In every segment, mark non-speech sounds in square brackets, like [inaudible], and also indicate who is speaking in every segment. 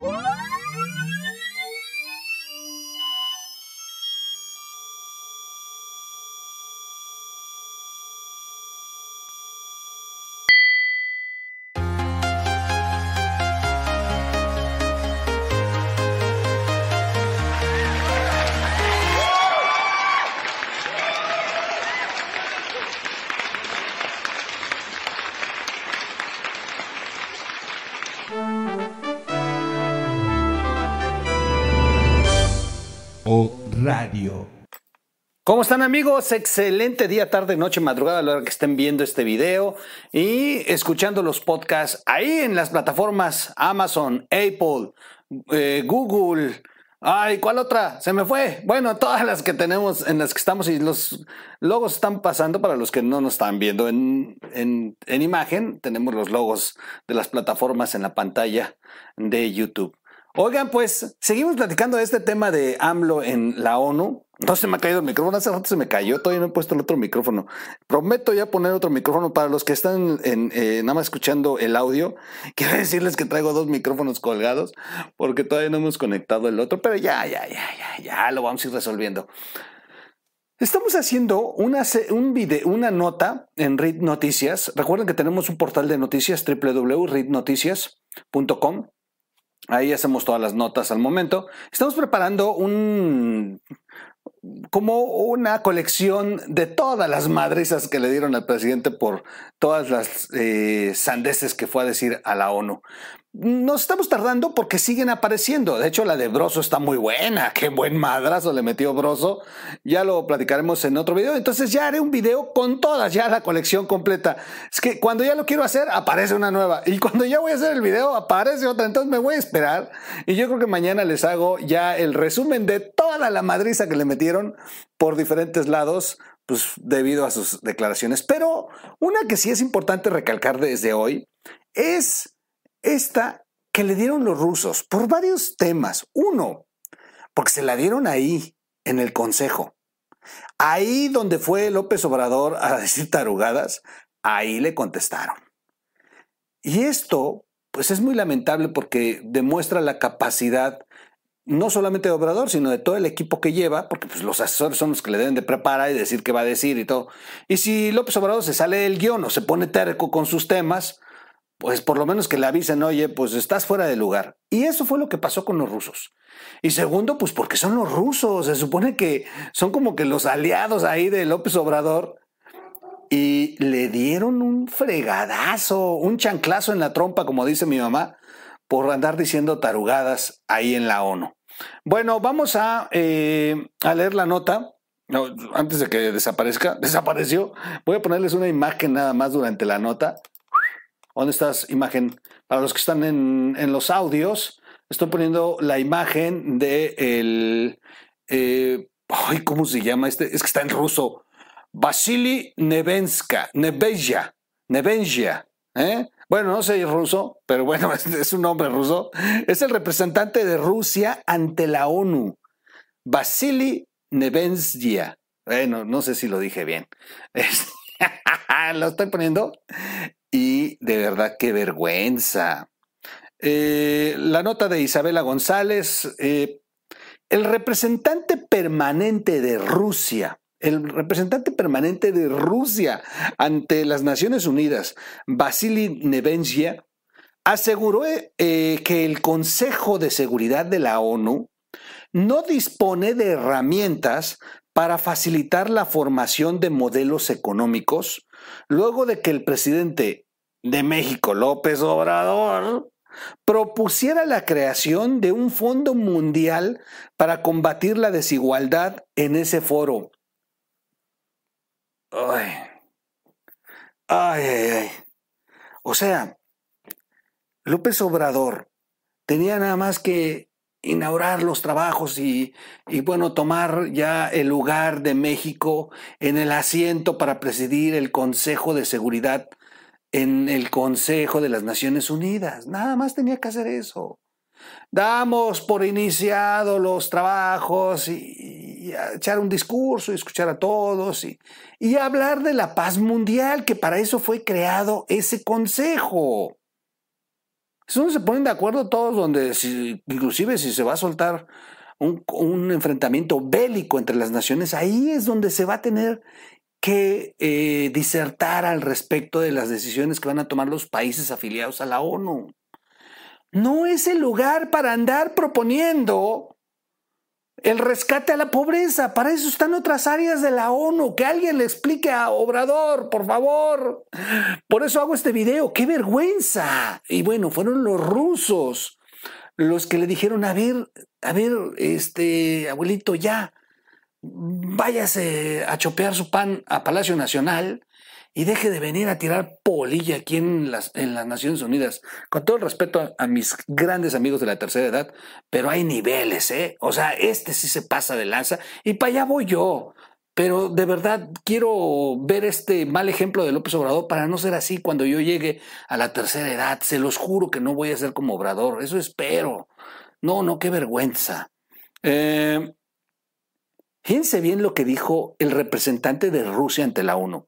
Speaker 1: Woo! Radio. ¿Cómo están amigos? Excelente día, tarde, noche, madrugada a la hora que estén viendo este video y escuchando los podcasts ahí en las plataformas Amazon, Apple, eh, Google. Ay, ¿cuál otra? Se me fue. Bueno, todas las que tenemos en las que estamos y los logos están pasando para los que no nos están viendo en, en, en imagen. Tenemos los logos de las plataformas en la pantalla de YouTube. Oigan, pues seguimos platicando de este tema de AMLO en la ONU. No se me ha caído el micrófono, hace rato se me cayó, todavía no he puesto el otro micrófono. Prometo ya poner otro micrófono para los que están en, eh, nada más escuchando el audio. [laughs] Quiero decirles que traigo dos micrófonos colgados porque todavía no hemos conectado el otro, pero ya, ya, ya, ya, ya lo vamos a ir resolviendo. Estamos haciendo una, un video, una nota en Read Noticias. Recuerden que tenemos un portal de noticias www.readnoticias.com Ahí hacemos todas las notas al momento. Estamos preparando un como una colección de todas las madrizas que le dieron al presidente por todas las eh, sandeces que fue a decir a la ONU. Nos estamos tardando porque siguen apareciendo. De hecho, la de Broso está muy buena. [laughs] Qué buen madrazo le metió Broso. Ya lo platicaremos en otro video. Entonces ya haré un video con todas, ya la colección completa. Es que cuando ya lo quiero hacer, aparece una nueva. Y cuando ya voy a hacer el video, aparece otra. Entonces me voy a esperar. Y yo creo que mañana les hago ya el resumen de toda la madriza que le metieron por diferentes lados pues debido a sus declaraciones. Pero una que sí es importante recalcar desde hoy es esta que le dieron los rusos por varios temas. Uno, porque se la dieron ahí, en el Consejo. Ahí donde fue López Obrador a decir tarugadas, ahí le contestaron. Y esto, pues es muy lamentable porque demuestra la capacidad no solamente de Obrador, sino de todo el equipo que lleva, porque pues, los asesores son los que le deben de preparar y decir qué va a decir y todo. Y si López Obrador se sale del guion o se pone terco con sus temas, pues por lo menos que le avisen, oye, pues estás fuera de lugar. Y eso fue lo que pasó con los rusos. Y segundo, pues porque son los rusos, se supone que son como que los aliados ahí de López Obrador. Y le dieron un fregadazo, un chanclazo en la trompa, como dice mi mamá, por andar diciendo tarugadas ahí en la ONU. Bueno, vamos a, eh, a leer la nota. No, antes de que desaparezca, [laughs] desapareció. Voy a ponerles una imagen nada más durante la nota ¿Dónde estás, imagen? Para los que están en, los audios, estoy poniendo la imagen de el. Eh, ay, ¿cómo se llama este? Es que está en ruso. Vasily Nevenska, Nebenja, Nebenja, ¿eh? Bueno, no sé ruso, pero bueno, [laughs] es un nombre ruso. Es el representante de Rusia ante la ONU. Vasily Nebensia. Bueno, no sé si lo dije bien. [laughs] lo estoy poniendo y de verdad qué vergüenza. Eh, la nota de Isabela González, eh, el representante permanente de Rusia, el representante permanente de Rusia ante las Naciones Unidas, Vasily Nebensia, aseguró eh, que el Consejo de Seguridad de la ONU no dispone de herramientas para facilitar la formación de modelos económicos luego de que el presidente de México, López Obrador, propusiera la creación de un fondo mundial para combatir la desigualdad en ese foro. Ay, ay, ay. O sea, López Obrador tenía nada más que inaugurar los trabajos y, bueno, tomar ya el lugar de México en el asiento para presidir el Consejo de Seguridad en el Consejo de las Naciones Unidas. Nada más tenía que hacer eso. Damos por iniciado los trabajos y, echar un discurso y escuchar a todos y, y hablar de la paz mundial, que para eso fue creado ese consejo. Es donde se ponen de acuerdo todos, donde inclusive si se va a soltar un, enfrentamiento bélico entre las naciones, ahí es donde se va a tener que eh, disertar al respecto de las decisiones que van a tomar los países afiliados a la ONU. No es el lugar para andar proponiendo el rescate a la pobreza. Para eso están otras áreas de la ONU. Que alguien le explique a Obrador, por favor. Por eso hago este video. ¡Qué vergüenza! Y bueno, fueron los rusos los que le dijeron, a ver, a ver, este abuelito, ya, váyase a chopear su pan a Palacio Nacional y deje de venir a tirar polilla aquí en las, en las Naciones Unidas. Con todo el respeto a, mis grandes amigos de la tercera edad, pero hay niveles, ¿eh? O sea, este sí se pasa de lanza y para allá voy yo. Pero de verdad quiero ver este mal ejemplo de López Obrador para no ser así cuando yo llegue a la tercera edad. Se los juro que no voy a ser como Obrador. Eso espero. No, no, qué vergüenza. Eh, fíjense bien lo que dijo el representante de Rusia ante la ONU.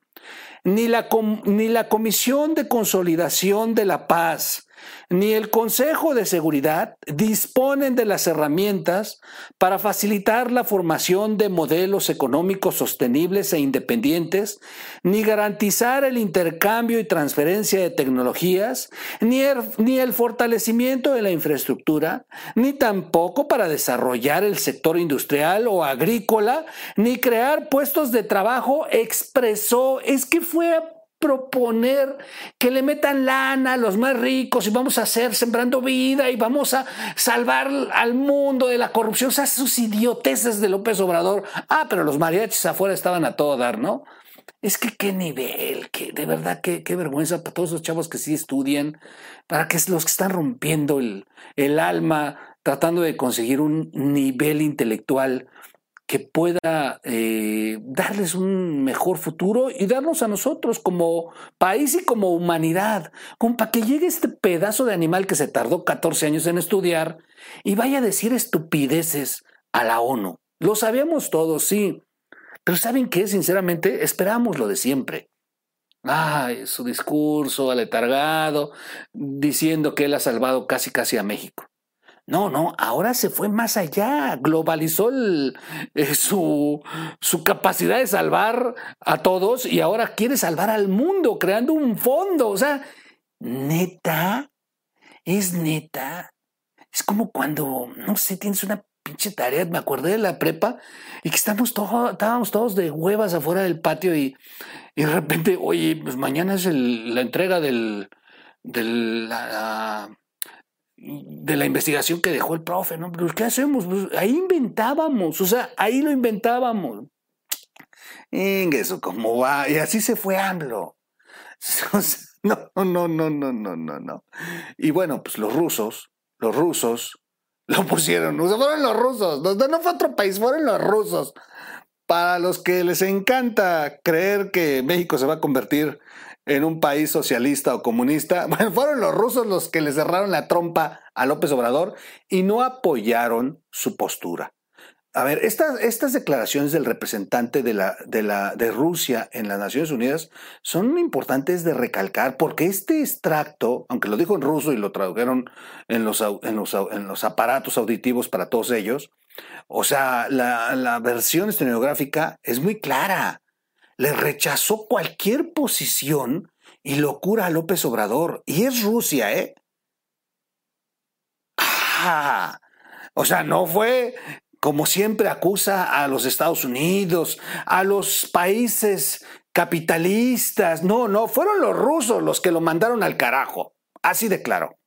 Speaker 1: Ni la, ni la Comisión de Consolidación de la Paz, ni el Consejo de Seguridad disponen de las herramientas para facilitar la formación de modelos económicos sostenibles e independientes, ni garantizar el intercambio y transferencia de tecnologías, ni el, ni el fortalecimiento de la infraestructura, ni tampoco para desarrollar el sector industrial o agrícola, ni crear puestos de trabajo, expresó, es que fue proponer que le metan lana a los más ricos y vamos a hacer sembrando vida y vamos a salvar al mundo de la corrupción. O sea, sus idioteces de López Obrador. Ah, pero los mariachis afuera estaban a todo dar, ¿no? Es que qué nivel, que de verdad qué, qué vergüenza para todos esos chavos que sí estudian, para que los que están rompiendo el, el alma, tratando de conseguir un nivel intelectual que pueda eh, darles un mejor futuro y darnos a nosotros como país y como humanidad, como para que llegue este pedazo de animal que se tardó 14 años en estudiar y vaya a decir estupideces a la ONU. Lo sabíamos todos, sí, pero ¿saben qué? Sinceramente, esperamos lo de siempre. Ay, su discurso aletargado, diciendo que él ha salvado casi casi a México. No, no, ahora se fue más allá, globalizó eh, su, su capacidad de salvar a todos y ahora quiere salvar al mundo creando un fondo. O sea, neta, es neta. Es como cuando, no sé, tienes una pinche tarea, me acordé de la prepa y que estamos todos, estábamos todos de huevas afuera del patio y, de repente, oye, pues mañana es la entrega del, del la, de la investigación que dejó el profe, ¿no? Pues, ¿qué hacemos? Pues, ahí inventábamos, o sea, ahí lo inventábamos. eso cómo va. Y así se fue AMLO. [laughs] No, no, no, no, no, no, no. Y bueno, pues los rusos, los rusos lo pusieron. Fueron los rusos. No, no fue otro país, fueron los rusos. Para los que les encanta creer que México se va a convertir en un país socialista o comunista, [laughs] bueno, fueron los rusos los que le cerraron la trompa a López Obrador y no apoyaron su postura. A ver, estas, declaraciones del representante de, Rusia en las Naciones Unidas son importantes de recalcar porque este extracto, aunque lo dijo en ruso y lo tradujeron en los aparatos auditivos para todos ellos, o sea, la, la versión estenográfica es muy clara le rechazó cualquier posición y locura a López Obrador. Y es Rusia, ¿eh? Ah, o sea, no fue como siempre acusa a los Estados Unidos, a los países capitalistas. No, no, fueron los rusos los que lo mandaron al carajo. Así de claro.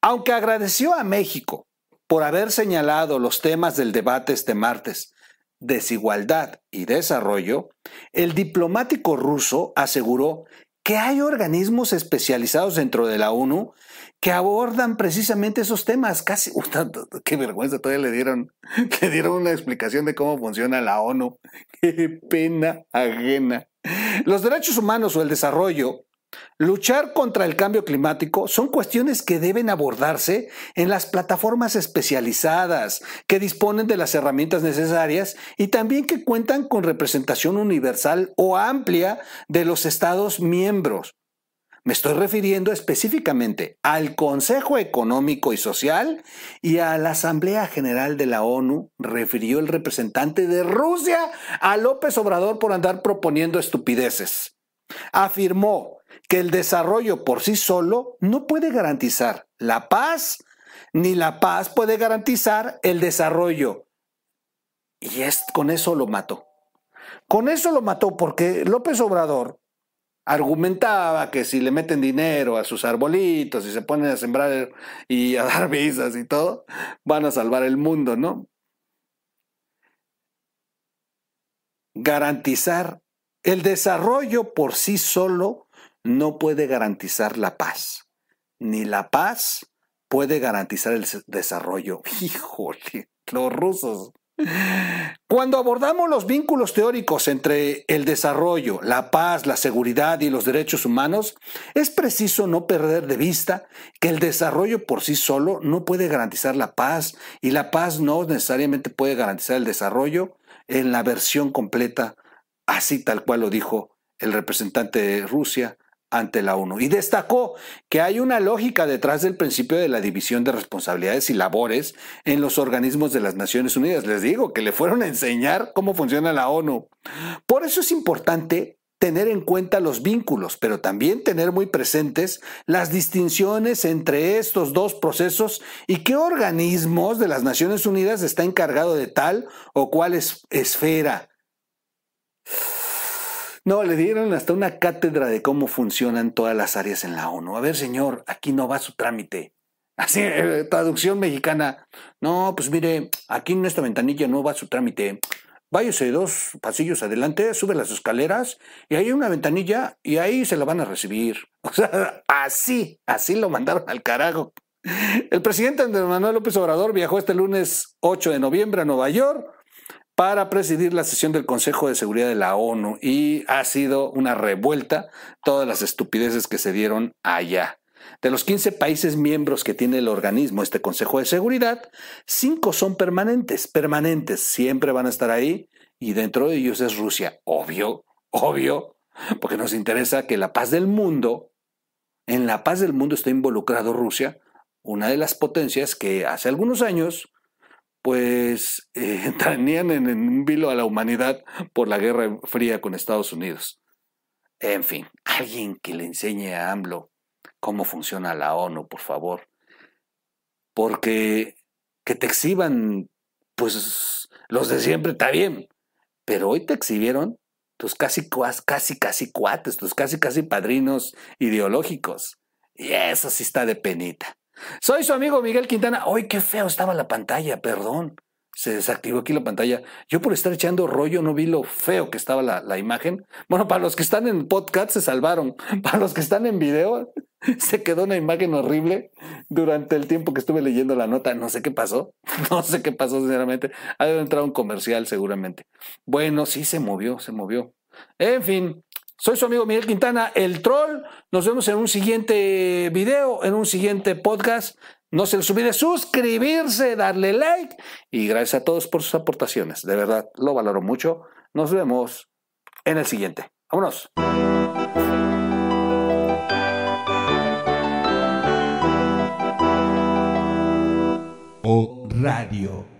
Speaker 1: Aunque agradeció a México por haber señalado los temas del debate este martes desigualdad y desarrollo, el diplomático ruso aseguró que hay organismos especializados dentro de la ONU que abordan precisamente esos temas. Casi, [laughs] qué vergüenza, todavía le dieron, [laughs] le dieron una explicación de cómo funciona la ONU. [laughs] Qué pena ajena. Los derechos humanos o el desarrollo Luchar contra el cambio climático son cuestiones que deben abordarse en las plataformas especializadas que disponen de las herramientas necesarias y también que cuentan con representación universal o amplia de los Estados miembros. Me estoy refiriendo específicamente al Consejo Económico y Social y a la Asamblea General de la ONU, refirió el representante de Rusia a López Obrador por andar proponiendo estupideces. Afirmó que el desarrollo por sí solo no puede garantizar la paz, ni la paz puede garantizar el desarrollo. Y es, con eso lo mató. Con eso lo mató porque López Obrador argumentaba que si le meten dinero a sus arbolitos y se ponen a sembrar y a dar [laughs] visas y todo, van a salvar el mundo, ¿no? Garantizar el desarrollo por sí solo no puede garantizar la paz, ni la paz puede garantizar el desarrollo. [laughs] Híjole, los rusos cuando abordamos los vínculos teóricos entre el desarrollo, la paz, la seguridad y los derechos humanos, es preciso no perder de vista que el desarrollo por sí solo no puede garantizar la paz y la paz no necesariamente puede garantizar el desarrollo en la versión completa, así tal cual lo dijo el representante de Rusia ante la ONU y destacó que hay una lógica detrás del principio de la división de responsabilidades y labores en los organismos de las Naciones Unidas. Les digo que le fueron a enseñar cómo funciona la ONU. Por eso es importante tener en cuenta los vínculos, pero también tener muy presentes las distinciones entre estos dos procesos y qué organismos de las Naciones Unidas está encargado de tal o cual esfera no, le dieron hasta una cátedra de cómo funcionan todas las áreas en la ONU. A ver, señor, aquí no va su trámite. Así, eh, traducción mexicana. No, pues mire, aquí en esta ventanilla no va su trámite. Váyase dos pasillos adelante, sube las escaleras y hay una ventanilla y ahí se la van a recibir. [laughs] O sea, así, así lo mandaron al carajo. El presidente Andrés Manuel López Obrador viajó este lunes 8 de noviembre a Nueva York para presidir la sesión del Consejo de Seguridad de la ONU y ha sido una revuelta todas las estupideces que se dieron allá. De los 15 países miembros que tiene el organismo, este Consejo de Seguridad, 5 son permanentes, permanentes, siempre van a estar ahí y dentro de ellos es Rusia, obvio, obvio, porque nos interesa que la paz del mundo, en la paz del mundo está involucrado Rusia, una de las potencias que hace algunos años pues eh, [laughs] tenían en, un vilo a la humanidad por la Guerra Fría con Estados Unidos. En fin, alguien que le enseñe a AMLO cómo funciona la ONU, por favor. Porque que te exhiban, pues los de siempre está bien, pero hoy te exhibieron tus casi, casi, casi cuates, tus casi, casi padrinos ideológicos. Y eso sí está de penita. Soy su amigo Miguel Quintana. ¡Ay, qué feo estaba la pantalla! Perdón. Se desactivó aquí la pantalla. Yo por estar echando rollo no vi lo feo que estaba la, imagen. Bueno, para los que están en podcast se salvaron. [laughs] Para los que están en video [laughs] se quedó una imagen horrible durante el tiempo que estuve leyendo la nota. No sé qué pasó. [laughs] No sé qué pasó, sinceramente. Ha de entrar un comercial seguramente. Bueno, sí se movió, se movió. En fin, soy su amigo Miguel Quintana, el troll. Nos vemos en un siguiente video, en un siguiente podcast. No se les olvide suscribirse, darle like y gracias a todos por sus aportaciones. De verdad, lo valoro mucho. Nos vemos en el siguiente. Vámonos.
Speaker 2: O Radio.